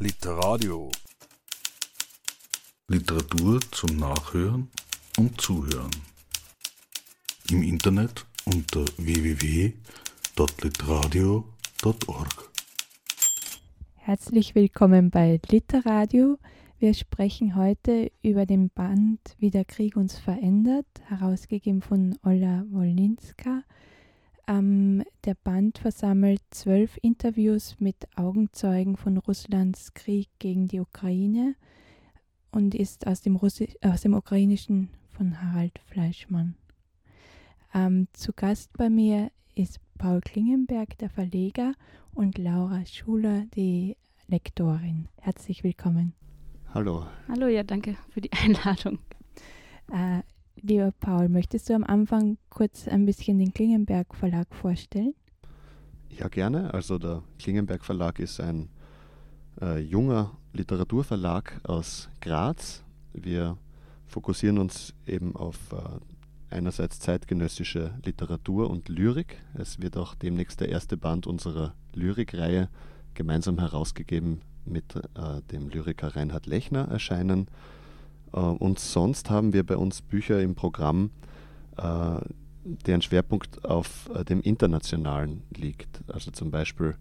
Literadio. Literatur zum Nachhören und Zuhören. Im Internet unter www.literadio.org. Herzlich willkommen bei Literadio. Wir sprechen heute über den Band Wie der Krieg uns verändert, herausgegeben von Ola Wolinska. Ähm, der Band versammelt zwölf Interviews mit Augenzeugen von Russlands Krieg gegen die Ukraine und ist aus dem, Russi aus dem Ukrainischen von Harald Fleischmann. Ähm, zu Gast bei mir ist Paul Klingenberg, der Verleger, und Laura Schuler, die Lektorin. Herzlich willkommen. Hallo. Hallo, ja, danke für die Einladung. Äh, lieber Paul, möchtest du am Anfang kurz ein bisschen den Klingenberg Verlag vorstellen? Ja, gerne. Also der Klingenberg Verlag ist ein äh, junger Literaturverlag aus Graz. Wir fokussieren uns eben auf äh, einerseits zeitgenössische Literatur und Lyrik. Es wird auch demnächst der erste Band unserer Lyrikreihe gemeinsam herausgegeben mit äh, dem Lyriker Reinhard Lechner erscheinen. Äh, und sonst haben wir bei uns Bücher im Programm, äh, deren Schwerpunkt auf äh, dem Internationalen liegt. Also zum Beispiel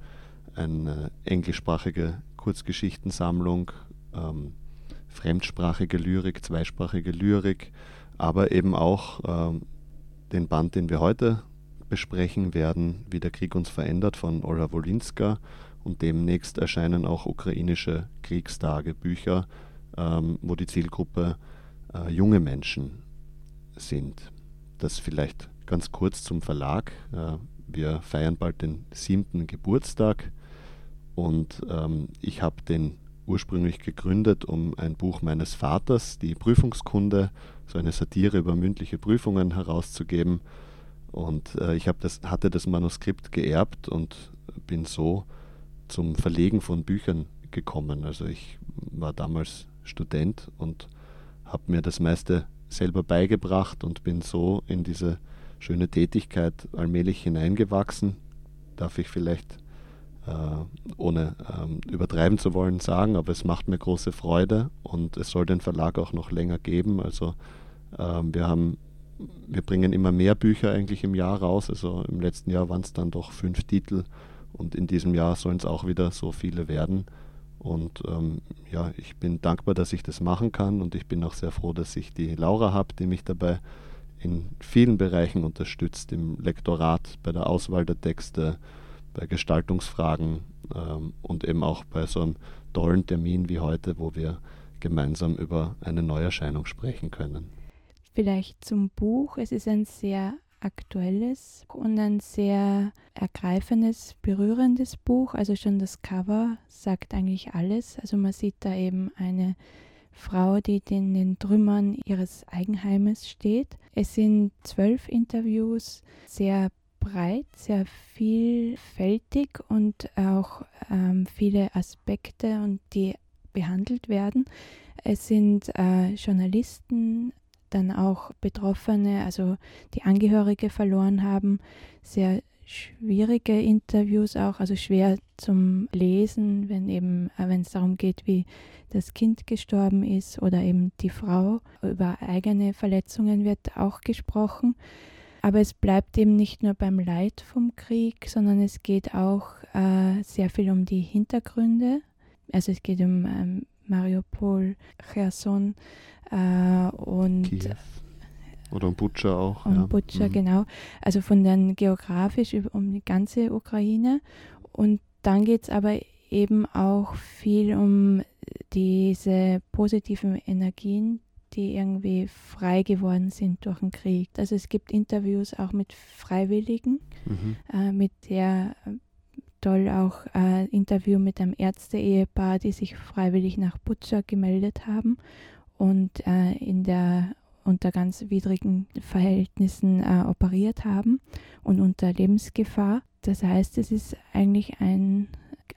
eine englischsprachige Kurzgeschichtensammlung, ähm, fremdsprachige Lyrik, zweisprachige Lyrik, aber eben auch ähm, den Band, den wir heute besprechen werden, Wie der Krieg uns verändert von Ola Wolinska und demnächst erscheinen auch ukrainische Kriegstagebücher, ähm, wo die Zielgruppe äh, junge Menschen sind. Das vielleicht ganz kurz zum Verlag. Äh, wir feiern bald den siebten Geburtstag und ähm, ich habe den ursprünglich gegründet, um ein Buch meines Vaters, die Prüfungskunde, so eine Satire über mündliche Prüfungen herauszugeben. Und äh, ich das, hatte das Manuskript geerbt und bin so zum Verlegen von Büchern gekommen. Also ich war damals Student und habe mir das meiste selber beigebracht und bin so in diese schöne Tätigkeit allmählich hineingewachsen. Darf ich vielleicht, äh, ohne ähm, übertreiben zu wollen, sagen, aber es macht mir große Freude und es soll den Verlag auch noch länger geben. Also äh, wir haben wir bringen immer mehr Bücher eigentlich im Jahr raus. Also im letzten Jahr waren es dann doch fünf Titel und in diesem Jahr sollen es auch wieder so viele werden. Und ähm, ja, ich bin dankbar, dass ich das machen kann und ich bin auch sehr froh, dass ich die Laura habe, die mich dabei in vielen Bereichen unterstützt, im Lektorat, bei der Auswahl der Texte, bei Gestaltungsfragen ähm, und eben auch bei so einem tollen Termin wie heute, wo wir gemeinsam über eine Neuerscheinung sprechen können. Vielleicht zum Buch. Es ist ein sehr aktuelles und ein sehr ergreifendes, berührendes Buch. Also schon das Cover sagt eigentlich alles. Also man sieht da eben eine Frau, die in den Trümmern ihres Eigenheimes steht. Es sind zwölf Interviews, sehr breit, sehr vielfältig und auch ähm, viele Aspekte und die behandelt werden. Es sind äh, Journalisten, dann auch Betroffene, also die Angehörige verloren haben, sehr schwierige Interviews auch, also schwer zum Lesen, wenn eben, äh, wenn es darum geht, wie das Kind gestorben ist oder eben die Frau. Über eigene Verletzungen wird auch gesprochen. Aber es bleibt eben nicht nur beim Leid vom Krieg, sondern es geht auch äh, sehr viel um die Hintergründe. Also es geht um ähm, Mariupol, Cherson, äh, und Kiew. Oder um Butscha auch. Um ja. Butscha, mhm. genau. Also von dann geografisch um die ganze Ukraine. Und dann geht es aber eben auch viel um diese positiven Energien, die irgendwie frei geworden sind durch den Krieg. Also es gibt Interviews auch mit Freiwilligen, mhm. äh, mit der toll auch äh, Interview mit einem Ärzte-Ehepaar, die sich freiwillig nach Butscha gemeldet haben und äh, in der unter ganz widrigen Verhältnissen äh, operiert haben und unter Lebensgefahr. Das heißt, es ist eigentlich ein,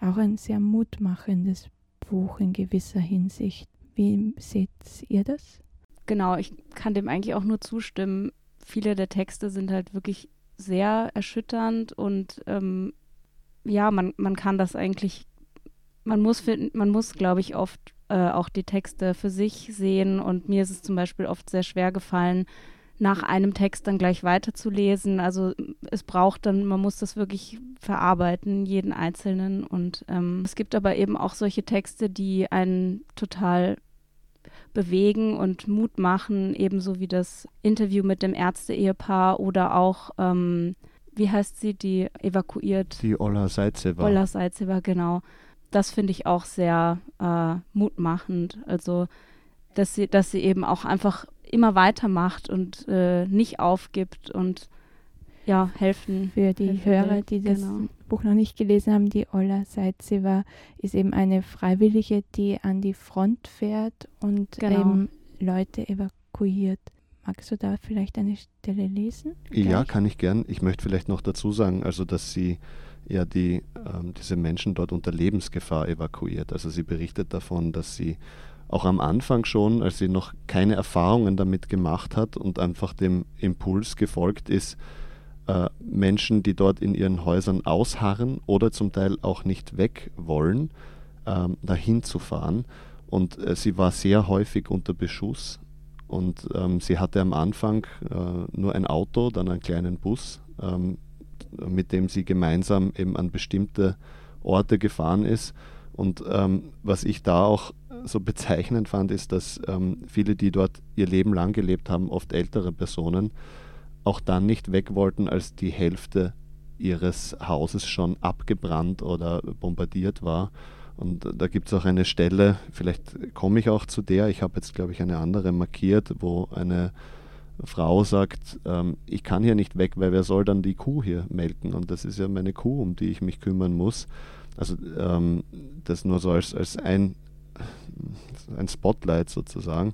auch ein sehr mutmachendes Buch in gewisser Hinsicht. Wie seht ihr das? Genau, ich kann dem eigentlich auch nur zustimmen. Viele der Texte sind halt wirklich sehr erschütternd und ähm, ja, man, man kann das eigentlich man muss, man muss, glaube ich, oft äh, auch die Texte für sich sehen und mir ist es zum Beispiel oft sehr schwer gefallen, nach einem Text dann gleich weiterzulesen. Also es braucht dann, man muss das wirklich verarbeiten, jeden einzelnen. Und ähm, es gibt aber eben auch solche Texte, die einen total bewegen und Mut machen, ebenso wie das Interview mit dem Ärzte-Ehepaar oder auch, ähm, wie heißt sie, die evakuiert? Die Ola Seizeva. Ola Seizeva, genau. Das finde ich auch sehr äh, mutmachend. Also, dass sie, dass sie eben auch einfach immer weitermacht und äh, nicht aufgibt und ja, helfen. Für die helfen Hörer, will. die das Genau. Buch noch nicht gelesen haben, die Ola Seizeva ist eben eine Freiwillige, die an die Front fährt und Genau. eben Leute evakuiert. Magst du da vielleicht eine Stelle lesen? Ja, Gleich? kann ich gern. Ich möchte vielleicht noch dazu sagen, also dass sie ja die, ähm, diese Menschen dort unter Lebensgefahr evakuiert. Also sie berichtet davon, dass sie auch am Anfang schon, als sie noch keine Erfahrungen damit gemacht hat und einfach dem Impuls gefolgt ist, äh, Menschen, die dort in ihren Häusern ausharren oder zum Teil auch nicht weg wollen, ähm, dahin zu fahren. Und äh, sie war sehr häufig unter Beschuss. Und ähm, sie hatte am Anfang äh, nur ein Auto, dann einen kleinen Bus, ähm, mit dem sie gemeinsam eben an bestimmte Orte gefahren ist. Und ähm, was ich da auch so bezeichnend fand, ist, dass ähm, viele, die dort ihr Leben lang gelebt haben, oft ältere Personen, auch dann nicht weg wollten, als die Hälfte ihres Hauses schon abgebrannt oder bombardiert war. Und da gibt es auch eine Stelle, vielleicht komme ich auch zu der, ich habe jetzt, glaube ich, eine andere markiert, wo eine Frau sagt, ähm, ich kann hier nicht weg, weil wer soll dann die Kuh hier melken? Und das ist ja meine Kuh, um die ich mich kümmern muss. Also ähm, das nur so als, als ein, ein Spotlight sozusagen.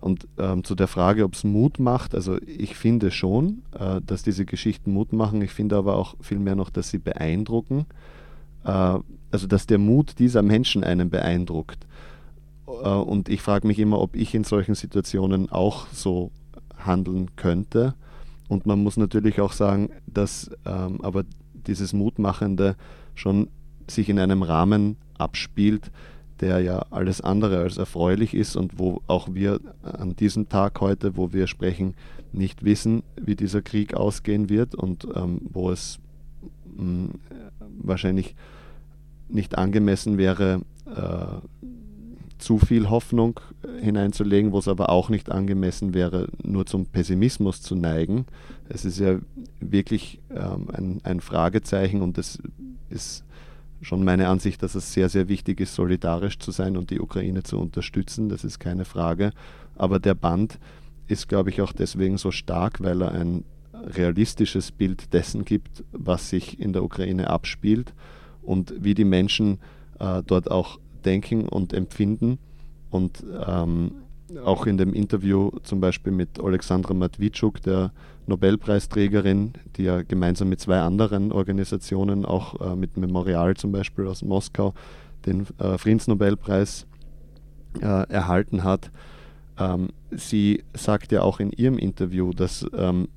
Und ähm, zu der Frage, ob es Mut macht, also ich finde schon, äh, dass diese Geschichten Mut machen. Ich finde aber auch vielmehr noch, dass sie beeindrucken. Äh, also dass der Mut dieser Menschen einen beeindruckt. Äh, und ich frage mich immer, ob ich in solchen Situationen auch so handeln könnte. Und man muss natürlich auch sagen, dass ähm, aber dieses Mutmachende schon sich in einem Rahmen abspielt, der ja alles andere als erfreulich ist und wo auch wir an diesem Tag heute, wo wir sprechen, nicht wissen, wie dieser Krieg ausgehen wird und ähm, wo es mh, wahrscheinlich nicht angemessen wäre, äh, zu viel Hoffnung hineinzulegen, wo es aber auch nicht angemessen wäre, nur zum Pessimismus zu neigen. Es ist ja wirklich ähm, ein, ein Fragezeichen und es ist schon meine Ansicht, dass es sehr, sehr wichtig ist, solidarisch zu sein und die Ukraine zu unterstützen. Das ist keine Frage. Aber der Band ist, glaube ich, auch deswegen so stark, weil er ein realistisches Bild dessen gibt, was sich in der Ukraine abspielt und wie die Menschen äh, dort auch denken und empfinden. Und ähm, auch in dem Interview zum Beispiel mit Alexandra Matwitschuk, der Nobelpreisträgerin, die ja gemeinsam mit zwei anderen Organisationen, auch äh, mit Memorial zum Beispiel aus Moskau, den äh, Friedensnobelpreis äh, erhalten hat. Ähm, sie sagt ja auch in ihrem Interview, dass ähm,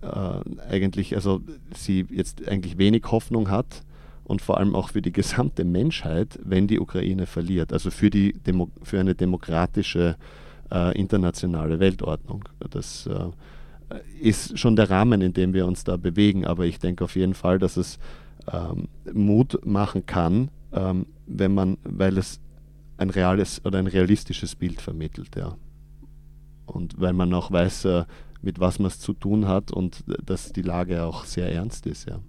äh, eigentlich, also sie jetzt eigentlich wenig Hoffnung hat und vor allem auch für die gesamte Menschheit, wenn die Ukraine verliert, also für, die Demo für eine demokratische äh, internationale Weltordnung. Das äh, ist schon der Rahmen, in dem wir uns da bewegen, aber ich denke auf jeden Fall, dass es ähm, Mut machen kann, ähm, wenn man, weil es ein reales oder ein realistisches Bild vermittelt, ja. Und weil man auch weiß, äh, mit was man es zu tun hat und dass die Lage auch sehr ernst ist, ja.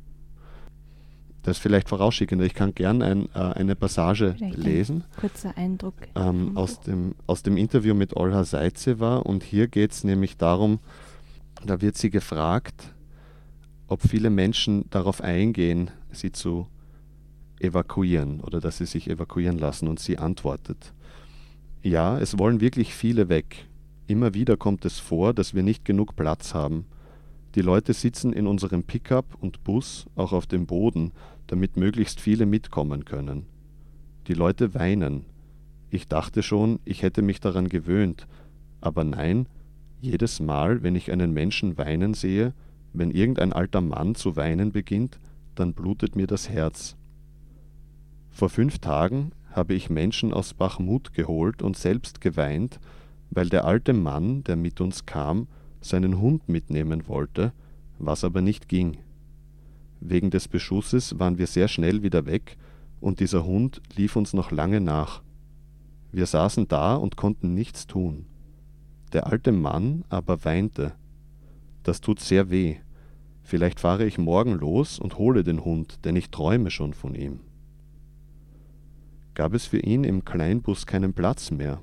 Das vielleicht vorausschickend. Ich kann gern ein, äh, eine Passage Vielleicht ein lesen Kurzer Eindruck. ähm, aus, dem, aus dem Interview mit Olha Seizeva und hier geht es nämlich darum, da wird sie gefragt, ob viele Menschen darauf eingehen, sie zu evakuieren oder dass sie sich evakuieren lassen und sie antwortet, ja, es wollen wirklich viele weg. Immer wieder kommt es vor, dass wir nicht genug Platz haben. Die Leute sitzen in unserem Pickup und Bus auch auf dem Boden, damit möglichst viele mitkommen können. Die Leute weinen. Ich dachte schon, ich hätte mich daran gewöhnt, aber nein, jedes Mal, wenn ich einen Menschen weinen sehe, wenn irgendein alter Mann zu weinen beginnt, dann blutet mir das Herz. Vor fünf Tagen habe ich Menschen aus Bachmut geholt und selbst geweint, weil der alte Mann, der mit uns kam, seinen Hund mitnehmen wollte, was aber nicht ging. Wegen des Beschusses waren wir sehr schnell wieder weg, und dieser Hund lief uns noch lange nach. Wir saßen da und konnten nichts tun. Der alte Mann aber weinte. Das tut sehr weh. Vielleicht fahre ich morgen los und hole den Hund, denn ich träume schon von ihm. Gab es für ihn im Kleinbus keinen Platz mehr.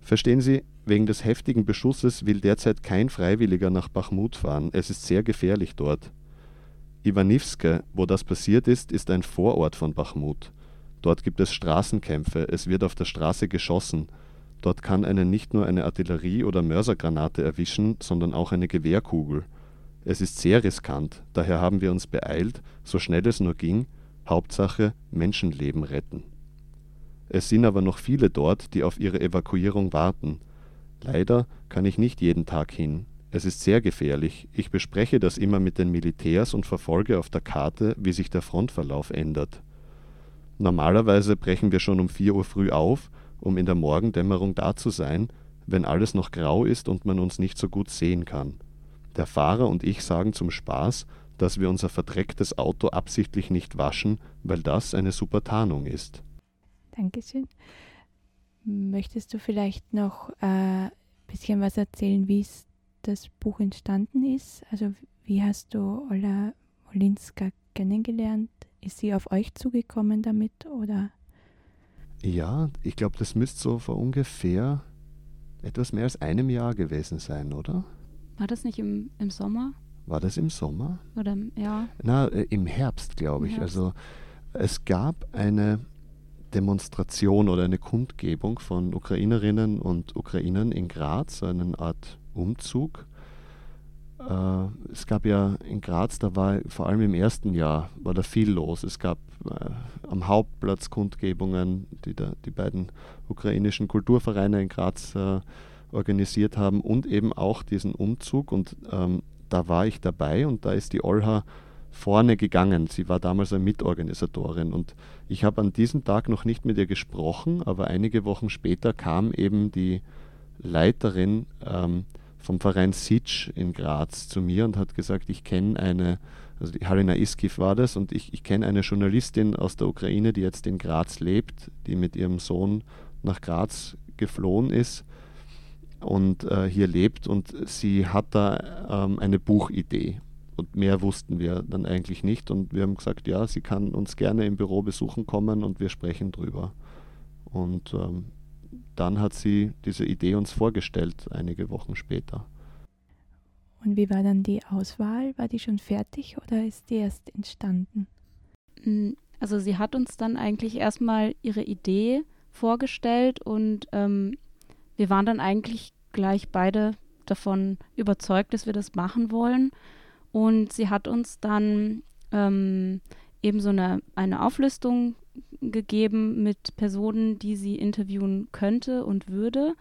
Verstehen Sie, wegen des heftigen Beschusses will derzeit kein Freiwilliger nach Bachmut fahren. Es ist sehr gefährlich dort. Iwanivske, wo das passiert ist, ist ein Vorort von Bachmut. Dort gibt es Straßenkämpfe, es wird auf der Straße geschossen. Dort kann einen nicht nur eine Artillerie- oder Mörsergranate erwischen, sondern auch eine Gewehrkugel. Es ist sehr riskant, daher haben wir uns beeilt, so schnell es nur ging, Hauptsache Menschenleben retten. Es sind aber noch viele dort, die auf ihre Evakuierung warten. Leider kann ich nicht jeden Tag hin, es ist sehr gefährlich, ich bespreche das immer mit den Militärs und verfolge auf der Karte, wie sich der Frontverlauf ändert. Normalerweise brechen wir schon um 4 Uhr früh auf, um in der Morgendämmerung da zu sein, wenn alles noch grau ist und man uns nicht so gut sehen kann. Der Fahrer und ich sagen zum Spaß, dass wir unser verdrecktes Auto absichtlich nicht waschen, weil das eine super Tarnung ist. Dankeschön. Möchtest du vielleicht noch ein äh, bisschen was erzählen, wie es das Buch entstanden ist? Also wie hast du Ola Olinska kennengelernt? Ist sie auf euch zugekommen damit oder? Ja, ich glaube, das müsste so vor ungefähr etwas mehr als einem Jahr gewesen sein, oder? War das nicht im, im Sommer? War das im Sommer? Oder ja. Na, äh, im Herbst, glaube ich. Herbst. Also es gab eine Demonstration oder eine Kundgebung von Ukrainerinnen und Ukrainern in Graz, so eine Art Umzug. Äh, es gab ja in Graz, da war vor allem im ersten Jahr, war da viel los. Es gab äh, am Hauptplatz Kundgebungen, die da, die beiden ukrainischen Kulturvereine in Graz äh, organisiert haben und eben auch diesen Umzug. Und ähm, da war ich dabei und da ist die Olha vorne gegangen. Sie war damals eine Mitorganisatorin und ich habe an diesem Tag noch nicht mit ihr gesprochen, aber einige Wochen später kam eben die Leiterin ähm, vom Verein Sitsch in Graz zu mir und hat gesagt, ich kenne eine, also die Halina Iskiv war das, und ich, ich kenne eine Journalistin aus der Ukraine, die jetzt in Graz lebt, die mit ihrem Sohn nach Graz geflohen ist und äh, hier lebt und sie hat da ähm, eine Buchidee. Und mehr wussten wir dann eigentlich nicht. Und wir haben gesagt, ja, sie kann uns gerne im Büro besuchen kommen und wir sprechen drüber. Und ähm, dann hat sie diese Idee uns vorgestellt, einige Wochen später. Und wie war dann die Auswahl? War die schon fertig oder ist die erst entstanden? Mm, also sie hat uns dann eigentlich erstmal ihre Idee vorgestellt und ähm, wir waren dann eigentlich gleich beide davon überzeugt, dass wir das machen wollen. Und sie hat uns dann ähm, eben so eine, eine Auflistung gegeben mit Personen, die sie interviewen könnte und würde.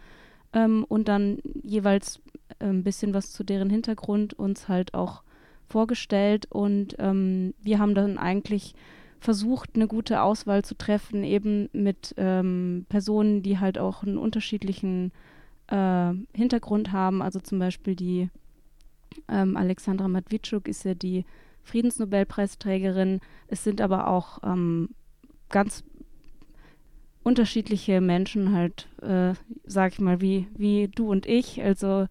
Ähm, und dann jeweils äh, ein bisschen was zu deren Hintergrund uns halt auch vorgestellt. Und ähm, wir haben dann eigentlich versucht, eine gute Auswahl zu treffen, eben mit ähm, Personen, die halt auch einen unterschiedlichen äh, Hintergrund haben. Also zum Beispiel die ähm, Alexandra Matwitschuk ist ja die Friedensnobelpreisträgerin. Es sind aber auch ähm, ganz unterschiedliche Menschen halt, äh, sag ich mal, wie, wie du und ich. Also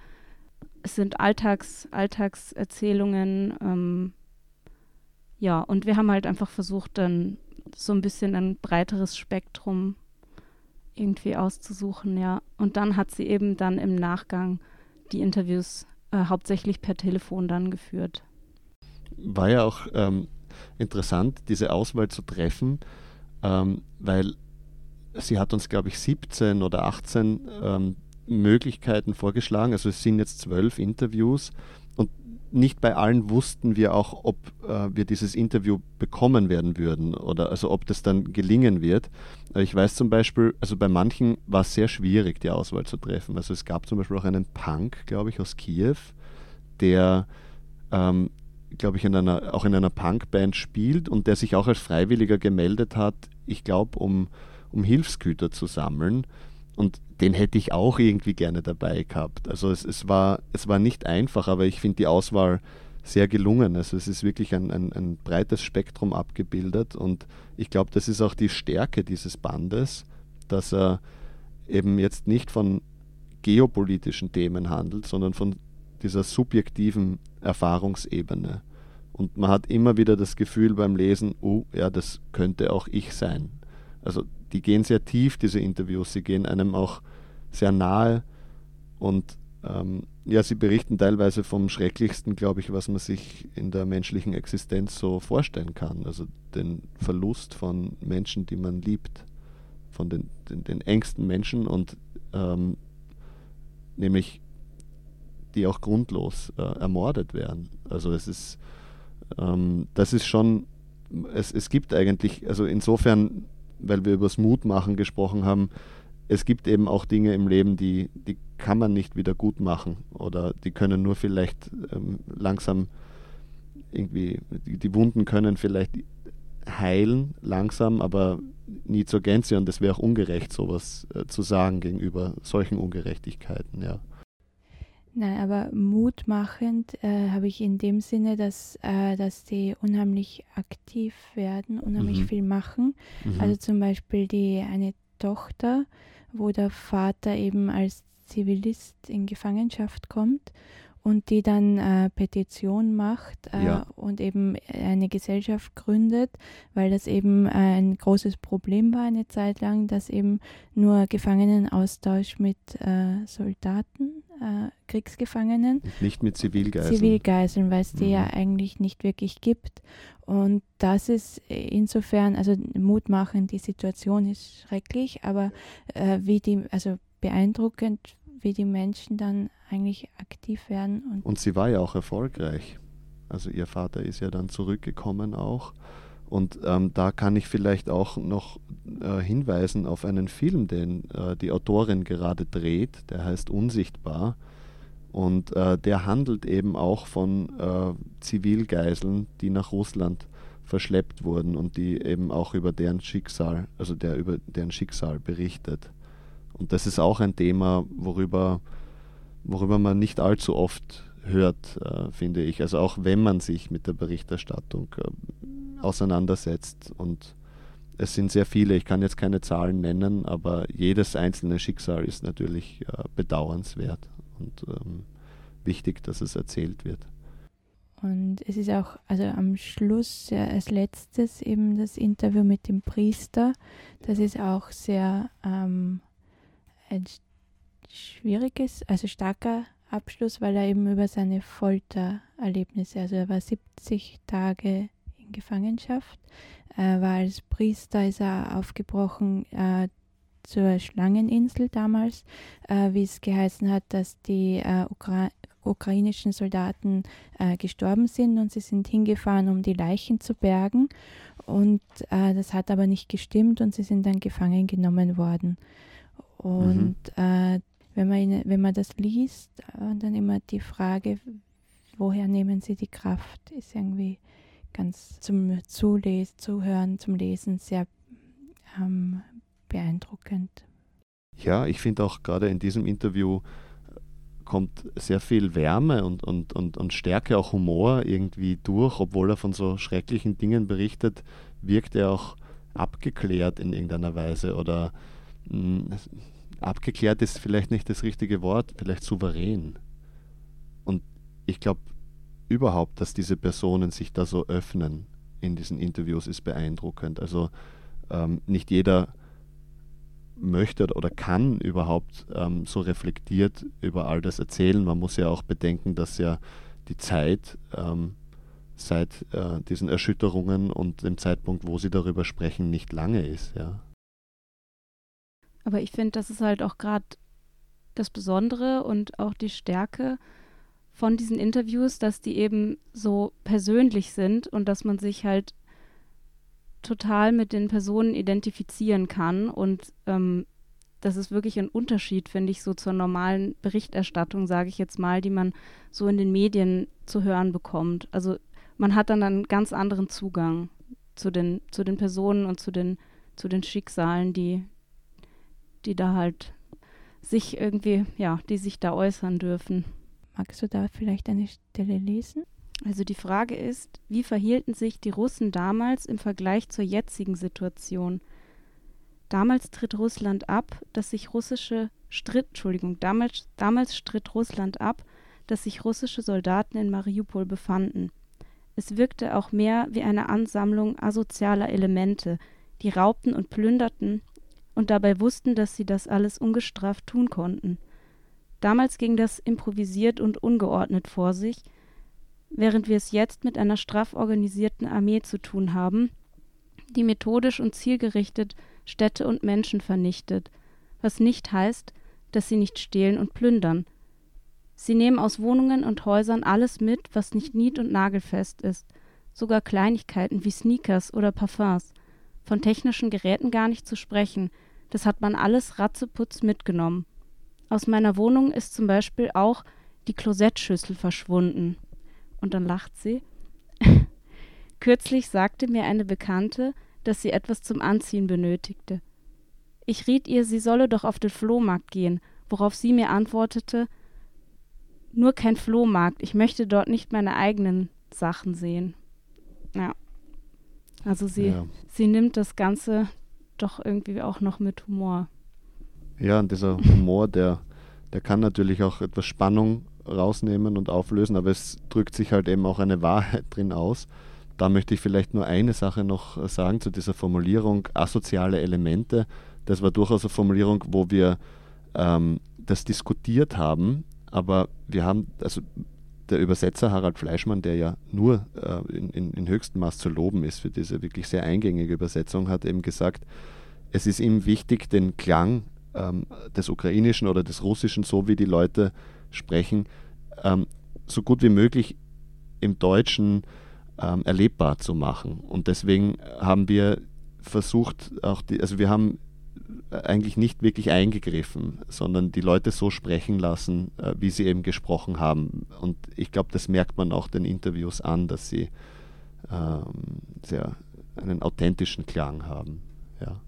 es sind Alltags, Alltagserzählungen. Ähm, ja, und wir haben halt einfach versucht, dann so ein bisschen ein breiteres Spektrum irgendwie auszusuchen, ja. Und dann hat sie eben dann im Nachgang die Interviews äh, hauptsächlich per Telefon dann geführt. War ja auch ähm, interessant, diese Auswahl zu treffen, ähm, weil sie hat uns, glaube ich, 17 oder 18 ähm, Möglichkeiten vorgeschlagen. Also es sind jetzt zwölf Interviews und nicht bei allen wussten wir auch, ob äh, wir dieses Interview bekommen werden würden oder also ob das dann gelingen wird. Äh, ich weiß zum Beispiel, also bei manchen war es sehr schwierig, die Auswahl zu treffen. Also es gab zum Beispiel auch einen Punk, glaube ich, aus Kiew, der ähm, glaube ich, in einer, auch in einer Punkband spielt und der sich auch als Freiwilliger gemeldet hat, ich glaube, um, um Hilfsgüter zu sammeln. Und den hätte ich auch irgendwie gerne dabei gehabt. Also es, es, war, es war nicht einfach, aber ich finde die Auswahl sehr gelungen. Also es ist wirklich ein, ein, ein breites Spektrum abgebildet und ich glaube, das ist auch die Stärke dieses Bandes, dass er eben jetzt nicht von geopolitischen Themen handelt, sondern von dieser subjektiven Erfahrungsebene. Und man hat immer wieder das Gefühl beim Lesen, oh ja, das könnte auch ich sein. Also die gehen sehr tief, diese Interviews, sie gehen einem auch sehr nahe und ähm, ja, sie berichten teilweise vom Schrecklichsten, glaube ich, was man sich in der menschlichen Existenz so vorstellen kann. Also den Verlust von Menschen, die man liebt, von den, den, den engsten Menschen und ähm, nämlich die auch grundlos äh, ermordet werden. Also es ist, ähm, das ist schon, es, es gibt eigentlich, also insofern, weil wir über das Mutmachen gesprochen haben, es gibt eben auch Dinge im Leben, die, die kann man nicht wieder gut machen oder die können nur vielleicht ähm, langsam irgendwie, die, die, Wunden können vielleicht heilen langsam, aber nie zur Gänze und es wäre auch ungerecht, sowas äh, zu sagen gegenüber solchen Ungerechtigkeiten, ja. Nein, aber mutmachend äh, habe ich in dem Sinne, dass, äh, dass die unheimlich aktiv werden, unheimlich mhm. viel machen. Mhm. Also zum Beispiel die eine Tochter, wo der Vater eben als Zivilist in Gefangenschaft kommt und die dann äh, Petition macht äh, ja. und eben eine Gesellschaft gründet, weil das eben äh, ein großes Problem war eine Zeit lang, dass eben nur Gefangenenaustausch mit äh, Soldaten, äh, Kriegsgefangenen. Nicht mit Zivilgeiseln. Zivilgeiseln, weil es die mhm. ja eigentlich nicht wirklich gibt. Und das ist insofern, also mutmachend, die Situation ist schrecklich, aber wie die, also beeindruckend, wie die Menschen dann eigentlich aktiv werden. Und, und sie war ja auch erfolgreich. Also ihr Vater ist ja dann zurückgekommen auch. Und ähm, da kann ich vielleicht auch noch äh, hinweisen auf einen Film, den äh, die Autorin gerade dreht, der heißt Unsichtbar. Und äh, der handelt eben auch von äh, Zivilgeiseln, die nach Russland verschleppt wurden und die eben auch über deren Schicksal, also der über deren Schicksal berichtet. Und das ist auch ein Thema, worüber, worüber man nicht allzu oft hört, äh, finde ich. Also auch wenn man sich mit der Berichterstattung äh, auseinandersetzt. Und es sind sehr viele, ich kann jetzt keine Zahlen nennen, aber jedes einzelne Schicksal ist natürlich äh, bedauernswert und ähm, wichtig, dass es erzählt wird. Und es ist auch, also am Schluss ja, als letztes eben das Interview mit dem Priester. Das ist auch sehr ähm, ein schwieriges, also starker Abschluss, weil er eben über seine Foltererlebnisse, also er war 70 Tage in Gefangenschaft, äh, war als Priester, ist er aufgebrochen äh, zur Schlangeninsel damals, äh, wie es geheißen hat, dass die äh, Ukra ukrainischen Soldaten äh, gestorben sind und sie sind hingefahren, um die Leichen zu bergen. Und äh, das hat aber nicht gestimmt und sie sind dann gefangen genommen worden. Und mhm. äh, wenn, man, wenn man das liest, äh, dann immer die Frage, woher nehmen sie die Kraft, ist irgendwie ganz zum Zulesen, Zuhören, zum Lesen sehr ähm, beeindruckend. Ja, ich finde auch gerade in diesem Interview äh, kommt sehr viel Wärme und, und, und, und Stärke, auch Humor irgendwie durch, obwohl er von so schrecklichen Dingen berichtet, wirkt er auch abgeklärt in irgendeiner Weise oder abgeklärt ist vielleicht nicht das richtige Wort, vielleicht souverän. Und ich glaube überhaupt, dass diese Personen sich da so öffnen in diesen Interviews, ist beeindruckend. Also ähm, nicht jeder möchte oder kann überhaupt ähm, so reflektiert über all das erzählen. Man muss ja auch bedenken, dass ja die Zeit ähm, seit äh, diesen Erschütterungen und dem Zeitpunkt, wo sie darüber sprechen, nicht lange ist. Ja. Aber ich finde, das ist halt auch gerade das Besondere und auch die Stärke von diesen Interviews, dass die eben so persönlich sind und dass man sich halt total mit den Personen identifizieren kann. Und ähm, das ist wirklich ein Unterschied, finde ich, so zur normalen Berichterstattung, sage ich jetzt mal, die man so in den Medien zu hören bekommt. Also man hat dann einen ganz anderen Zugang zu den, zu den Personen und zu den, zu den Schicksalen, die, die da halt sich irgendwie, ja, die sich da äußern dürfen. Magst du da vielleicht eine Stelle lesen? Also die Frage ist, wie verhielten sich die Russen damals im Vergleich zur jetzigen Situation? Damals tritt Russland ab, dass sich russische stritt, Entschuldigung, damals, damals stritt Russland ab, dass sich russische Soldaten in Mariupol befanden. Es wirkte auch mehr wie eine Ansammlung asozialer Elemente, die raubten und plünderten und dabei wussten, dass sie das alles ungestraft tun konnten. Damals ging das improvisiert und ungeordnet vor sich, während wir es jetzt mit einer straff organisierten Armee zu tun haben, die methodisch und zielgerichtet Städte und Menschen vernichtet, was nicht heißt, dass sie nicht stehlen und plündern. Sie nehmen aus Wohnungen und Häusern alles mit, was nicht nied- und nagelfest ist, sogar Kleinigkeiten wie Sneakers oder Parfums. Von technischen Geräten gar nicht zu sprechen, das hat man alles ratzeputz mitgenommen. Aus meiner Wohnung ist zum Beispiel auch die Klosettschüssel verschwunden. Und dann lacht sie. Kürzlich sagte mir eine Bekannte, dass sie etwas zum Anziehen benötigte. Ich riet ihr, sie solle doch auf den Flohmarkt gehen, worauf sie mir antwortete Nur kein Flohmarkt, ich möchte dort nicht meine eigenen Sachen sehen. Ja. Also sie, Ja. sie nimmt das Ganze doch irgendwie auch noch mit Humor. Ja, und dieser Humor, der, der kann natürlich auch etwas Spannung rausnehmen und auflösen, aber es drückt sich halt eben auch eine Wahrheit drin aus. Da möchte ich vielleicht nur eine Sache noch sagen zu dieser Formulierung asoziale Elemente. Das war durchaus eine Formulierung, wo wir ähm, das diskutiert haben, aber wir haben, also der Übersetzer Harald Fleischmann, der ja nur äh, in, in, in höchstem Maß zu loben ist für diese wirklich sehr eingängige Übersetzung, hat eben gesagt, es ist ihm wichtig, den Klang ähm, des Ukrainischen oder des Russischen, so wie die Leute sprechen, ähm, so gut wie möglich im Deutschen ähm, erlebbar zu machen. Und deswegen haben wir versucht, auch die, also wir haben eigentlich nicht wirklich eingegriffen, sondern die Leute so sprechen lassen, äh, wie sie eben gesprochen haben. Und ich glaube, das merkt man auch den Interviews an, dass sie ähm, sehr einen authentischen Klang haben. Ja.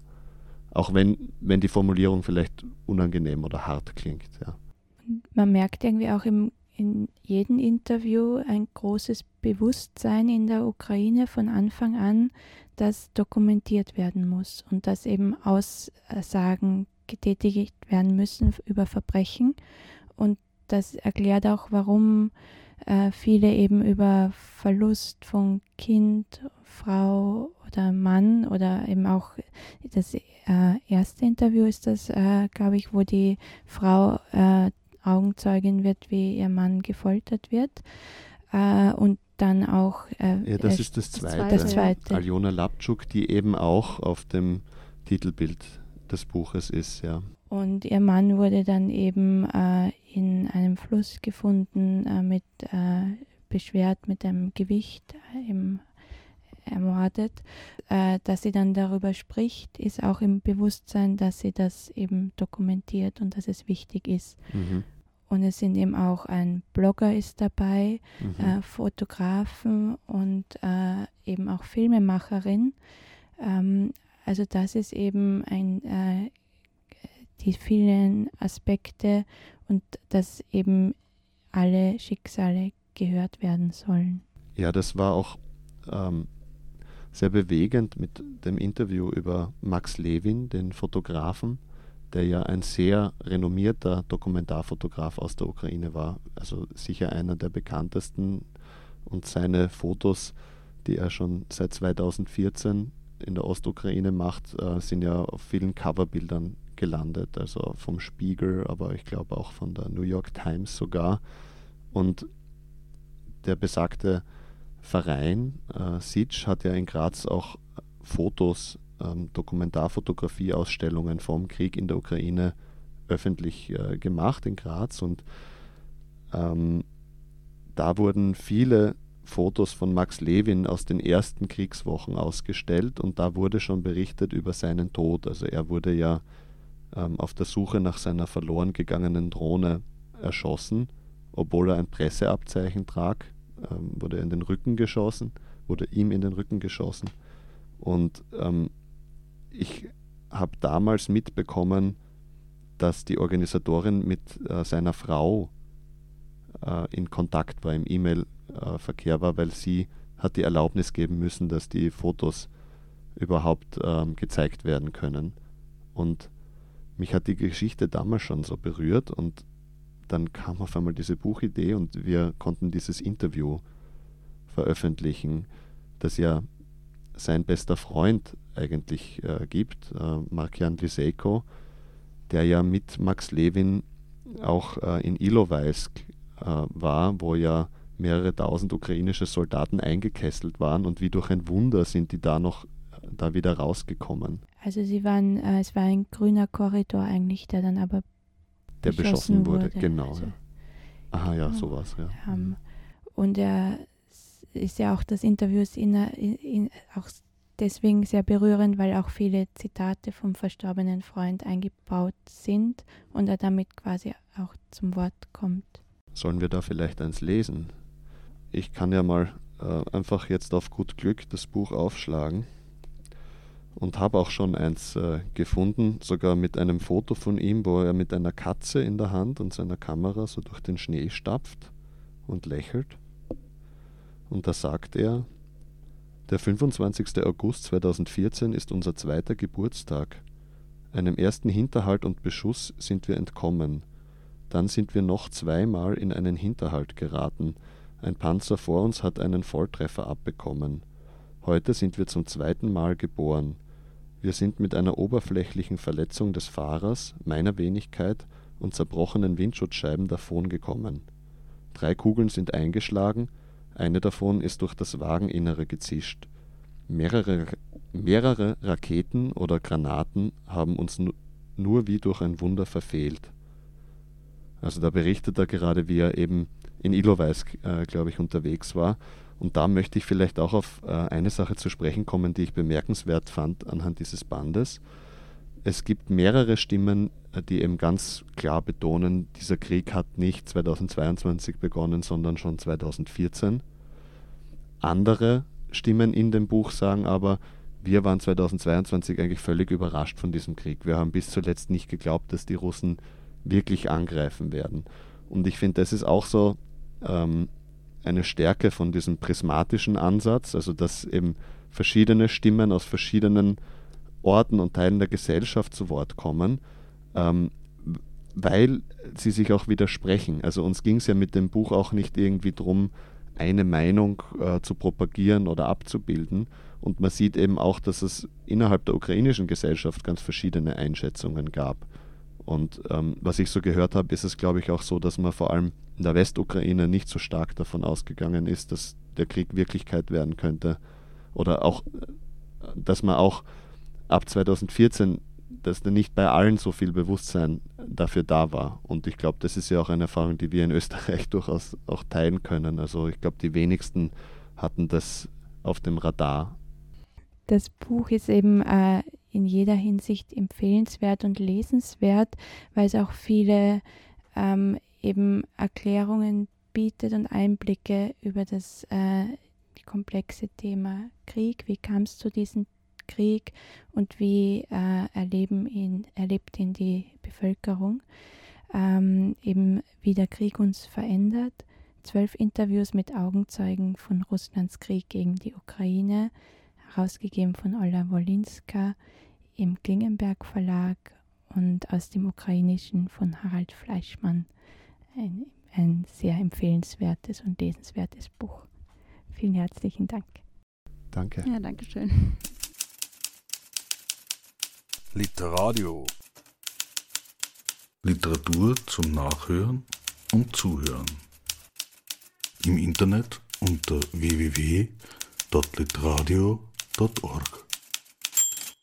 Auch wenn, wenn die Formulierung vielleicht unangenehm oder hart klingt. Ja. Man merkt irgendwie auch im, in jedem Interview ein großes Bewusstsein in der Ukraine von Anfang an, dass dokumentiert werden muss und dass eben Aussagen getätigt werden müssen über Verbrechen. Und das erklärt auch, warum äh, viele eben über Verlust von Kind, Frau oder Mann oder eben auch das äh, erste Interview ist das, äh, glaube ich, wo die Frau äh, Augenzeugin wird, wie ihr Mann gefoltert wird. Äh, und dann auch. Äh, Ja, das äh, ist das zweite. das zweite. Aljona Lapczuk, die eben auch auf dem Titelbild des Buches ist, ja. Und ihr Mann wurde dann eben äh, in einem Fluss gefunden, äh, mit äh, beschwert mit einem Gewicht äh, im, ermordet. Äh, dass sie dann darüber spricht, ist auch im Bewusstsein, dass sie das eben dokumentiert und dass es wichtig ist. Mhm. Und es sind eben auch ein Blogger ist dabei, Mhm. äh, Fotografen und äh, eben auch Filmemacherin. Ähm, also das ist eben ein, äh, die vielen Aspekte und dass eben alle Schicksale gehört werden sollen. Ja, das war auch ähm, sehr bewegend mit dem Interview über Max Levin, den Fotografen, der ja ein sehr renommierter Dokumentarfotograf aus der Ukraine war, also sicher einer der bekanntesten. Und seine Fotos, die er schon seit 2014 in der Ostukraine macht, äh, sind ja auf vielen Coverbildern gelandet, also vom Spiegel, aber ich glaube auch von der New York Times sogar. Und der besagte Verein äh, Sitsch hat ja in Graz auch Fotos, ähm, Dokumentarfotografie-Ausstellungen vom Krieg in der Ukraine öffentlich äh, gemacht in Graz und ähm, da wurden viele Fotos von Max Levin aus den ersten Kriegswochen ausgestellt und da wurde schon berichtet über seinen Tod. Also er wurde ja ähm, auf der Suche nach seiner verloren gegangenen Drohne erschossen, obwohl er ein Presseabzeichen trag, ähm, wurde in den Rücken geschossen, wurde ihm in den Rücken geschossen. Und ähm, ich habe damals mitbekommen, dass die Organisatorin mit äh, seiner Frau äh, in Kontakt war, im E-Mail-Verkehr war, weil sie hat die Erlaubnis geben müssen, dass die Fotos überhaupt ähm, gezeigt werden können. Und mich hat die Geschichte damals schon so berührt und dann kam auf einmal diese Buchidee und wir konnten dieses Interview veröffentlichen, das ja sein bester Freund eigentlich äh, gibt, äh, Markian Lisejko, der ja mit Max Levin auch äh, in Ilovaisk äh, war, wo ja mehrere tausend ukrainische Soldaten eingekesselt waren und wie durch ein Wunder sind die da noch da wieder rausgekommen. Also sie waren, äh, es war ein grüner Korridor eigentlich, der dann aber der beschossen, wurde. wurde. Genau. Also, ja. Aha, ja, sowas, ja. ähm, und er ist ja auch das Interview in, in, auch deswegen sehr berührend, weil auch viele Zitate vom verstorbenen Freund eingebaut sind und er damit quasi auch zum Wort kommt. Sollen wir da vielleicht eins lesen? Ich kann ja mal äh, einfach jetzt auf gut Glück das Buch aufschlagen und habe auch schon eins äh, gefunden, sogar mit einem Foto von ihm, wo er mit einer Katze in der Hand und seiner Kamera so durch den Schnee stapft und lächelt. Und da sagt er, der 25. August 2014 ist unser zweiter Geburtstag. Einem ersten Hinterhalt und Beschuss sind wir entkommen. Dann sind wir noch zweimal in einen Hinterhalt geraten. Ein Panzer vor uns hat einen Volltreffer abbekommen. Heute sind wir zum zweiten Mal geboren. Wir sind mit einer oberflächlichen Verletzung des Fahrers, meiner Wenigkeit und zerbrochenen Windschutzscheiben davongekommen. Drei Kugeln sind eingeschlagen, eine davon ist durch das Wageninnere gezischt. Mehrere, Raketen oder Granaten haben uns nur wie durch ein Wunder verfehlt. Also da berichtet er gerade, wie er eben in Ilovaisk, äh, glaube ich, unterwegs war. Und da möchte ich vielleicht auch auf äh, eine Sache zu sprechen kommen, die ich bemerkenswert fand anhand dieses Bandes. Es gibt mehrere Stimmen, äh, die eben ganz klar betonen, dieser Krieg hat nicht 2022 begonnen, sondern schon 2014. Andere Stimmen in dem Buch sagen aber, wir waren 2022 eigentlich völlig überrascht von diesem Krieg. Wir haben bis zuletzt nicht geglaubt, dass die Russen wirklich angreifen werden. Und ich finde, das ist auch so ähm, eine Stärke von diesem prismatischen Ansatz, also dass eben verschiedene Stimmen aus verschiedenen Orten und Teilen der Gesellschaft zu Wort kommen, ähm, weil sie sich auch widersprechen. Also uns ging es ja mit dem Buch auch nicht irgendwie darum, eine Meinung äh, zu propagieren oder abzubilden. Und man sieht eben auch, dass es innerhalb der ukrainischen Gesellschaft ganz verschiedene Einschätzungen gab. Und ähm, was ich so gehört habe, ist es, glaube ich, auch so, dass man vor allem in der Westukraine nicht so stark davon ausgegangen ist, dass der Krieg Wirklichkeit werden könnte. Oder auch, dass man auch ab 2014, dass da nicht bei allen so viel Bewusstsein dafür da war. Und ich glaube, das ist ja auch eine Erfahrung, die wir in Österreich durchaus auch teilen können. Also ich glaube, die wenigsten hatten das auf dem Radar. Das Buch ist eben äh, in jeder Hinsicht empfehlenswert und lesenswert, weil es auch viele ähm, eben Erklärungen bietet und Einblicke über das äh, komplexe Thema Krieg. Wie kam es zu Krieg und wie äh, erleben ihn, erlebt ihn die Bevölkerung? Ähm, eben wie der Krieg uns verändert. Zwölf Interviews mit Augenzeugen von Russlands Krieg gegen die Ukraine, herausgegeben von Ola Wolinska im Klingenberg Verlag und aus dem Ukrainischen von Harald Fleischmann. Ein, ein sehr empfehlenswertes und lesenswertes Buch. Vielen herzlichen Dank. Danke. Ja, danke schön. Literadio. Literatur zum Nachhören und Zuhören. Im Internet unter www.literadio.org.